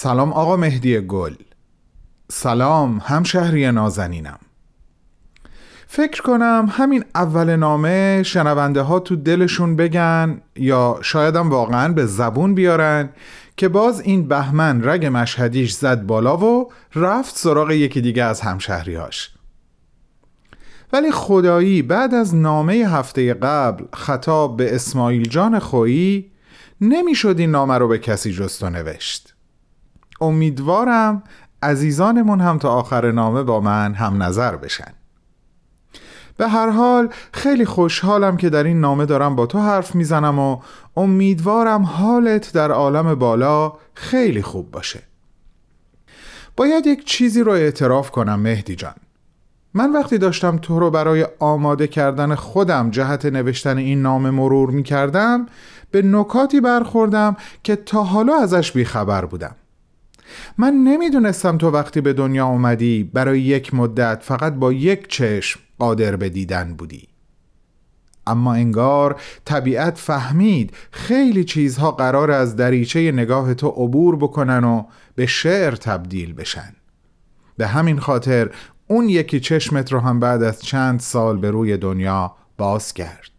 سلام آقا مهدی گل. سلام همشهری نازنینم. فکر کنم همین اول نامه شنونده ها تو دلشون بگن یا شایدم واقعا به زبون بیارن که باز این بهمن رگ مشهدیش زد بالا و رفت سراغ یکی دیگه از همشهریهاش. ولی خدایی بعد از نامه هفته قبل خطاب به اسماعیل جان خویی نمی‌شد این نامه رو به کسی جستو نوشت امیدوارم عزیزانمون هم تا آخر نامه با من هم نظر بشن. به هر حال خیلی خوشحالم که در این نامه دارم با تو حرف می‌زنم و امیدوارم حالت در عالم بالا خیلی خوب باشه. باید یک چیزی رو اعتراف کنم مهدی جان. من وقتی داشتم تو رو برای آماده کردن خودم جهت نوشتن این نامه مرور می کردم به نکاتی برخوردم که تا حالا ازش بیخبر بودم. من نمی‌دونستم تو وقتی به دنیا اومدی برای یک مدت فقط با یک چشم قادر به دیدن بودی. اما انگار طبیعت فهمید خیلی چیزها قرار از دریچه نگاه تو عبور بکنن و به شعر تبدیل بشن. به همین خاطر اون یکی چشمت رو هم بعد از چند سال به روی دنیا باز کرد.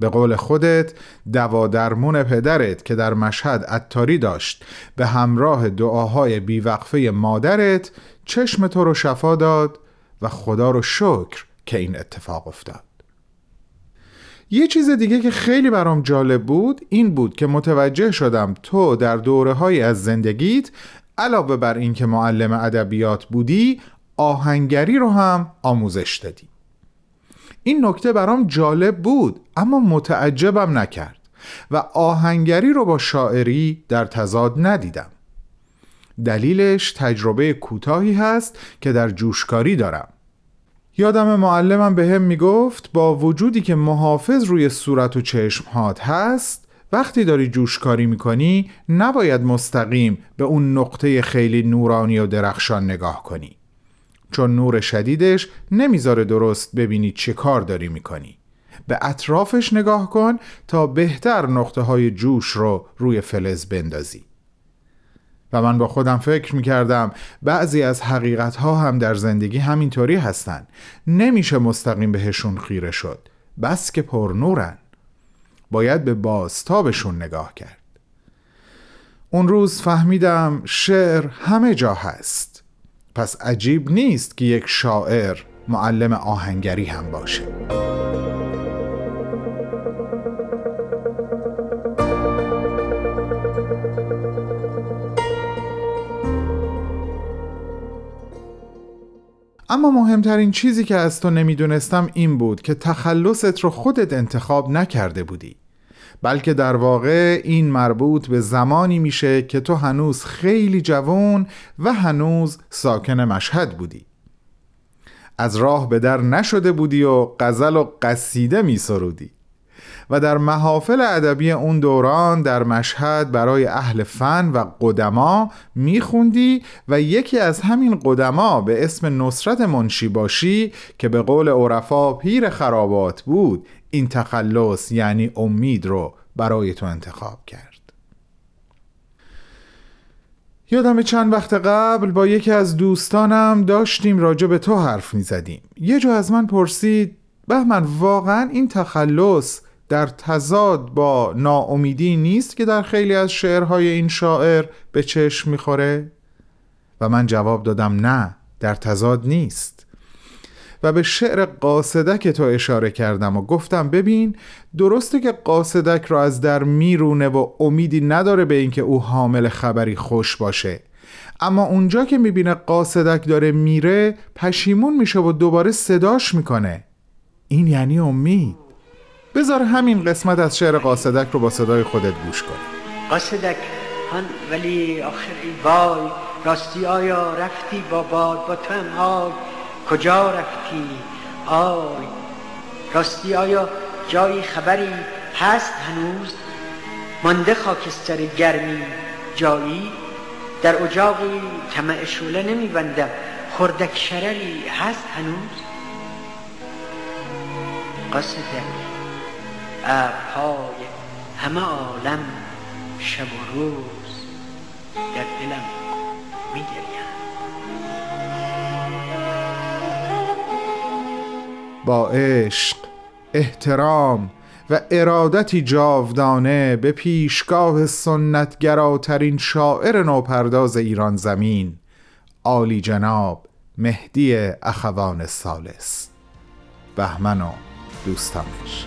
به قول خودت دوا درمون پدرت که در مشهد عطاری داشت. به همراه دعاهای بیوقفه مادرت چشم تو رو شفا داد و خدا رو شکر که این اتفاق افتاد. یه چیز دیگه که خیلی برام جالب بود این بود که متوجه شدم تو در دوره های از زندگیت علاوه بر اینکه معلم ادبیات بودی آهنگری رو هم آموزش دادی. این نکته برام جالب بود اما متعجبم نکرد و آهنگری رو با شاعری در تضاد ندیدم. دلیلش تجربه کوتاهی هست که در جوشکاری دارم. یادم معلمم به هم می‌گفت با وجودی که محافظ روی صورت و چشمهات هست وقتی داری جوشکاری می‌کنی نباید مستقیم به اون نقطه خیلی نورانی و درخشان نگاه کنی. چون نور شدیدش نمی‌ذاره درست ببینی چه کار داری می‌کنی. به اطرافش نگاه کن تا بهتر نقطه های جوش رو روی فلز بندازی. و من با خودم فکر می‌کردم بعضی از حقیقت ها هم در زندگی همینطوری هستن. نمیشه مستقیم بهشون خیره شد. بس که پر نورن. باید به بازتابشون نگاه کرد. اون روز فهمیدم شعر همه جا هست. پس عجیب نیست که یک شاعر معلم آهنگری هم باشه. اما مهمترین چیزی که از تو نمی‌دونستم این بود که تخلصت رو خودت انتخاب نکرده بودی. بلکه در واقع این مربوط به زمانی میشه که تو هنوز خیلی جوان و هنوز ساکن مشهد بودی. از راه به در نشده بودی و غزل و قصیده می سرودی و در محافل ادبی اون دوران در مشهد برای اهل فن و قدما میخوندی و یکی از همین قدما به اسم نصرت منشی باشی که به قول عرفا پیر خرابات بود این تخلص یعنی امید رو برای تو انتخاب کرد. یادم چند وقت قبل با یکی از دوستانم داشتیم راجع به تو حرف می زدیم یه جا از من پرسید بهمن واقعا این تخلص در تضاد با ناامیدی نیست که در خیلی از شعرهای این شاعر به چشم می‌خوره؟ و من جواب دادم نه در تضاد نیست. و به شعر قاصدک تو اشاره کردم و گفتم ببین درسته که قاصدک را از در میرونه و امیدی نداره به اینکه او حامل خبری خوش باشه. اما اونجا که می‌بینه قاصدک داره میره پشیمون میشه و دوباره صداش می‌کنه. این یعنی امید. بذار همین قسمت از شعر قاصدک رو با صدای خودت گوش کن. قاصدک هن ولی آخر ای وای راستی آیا رفتی با باد با تو هم کجا رفتی؟ آی راستی آیا جایی خبری هست هنوز؟ مانده خاکستر گرمی جایی؟ در اجاقی طمع شوله نمیبندم خردک شرری هست هنوز؟ قصدک ابرهای همه عالم شب و روز در دلم میگریم با عشق احترام و ارادتی جاودانه به پیشگاه سنتگراترین شاعر نوپرداز ایران زمین عالی جناب مهدی اخوان سالس بهمن و دوستانش.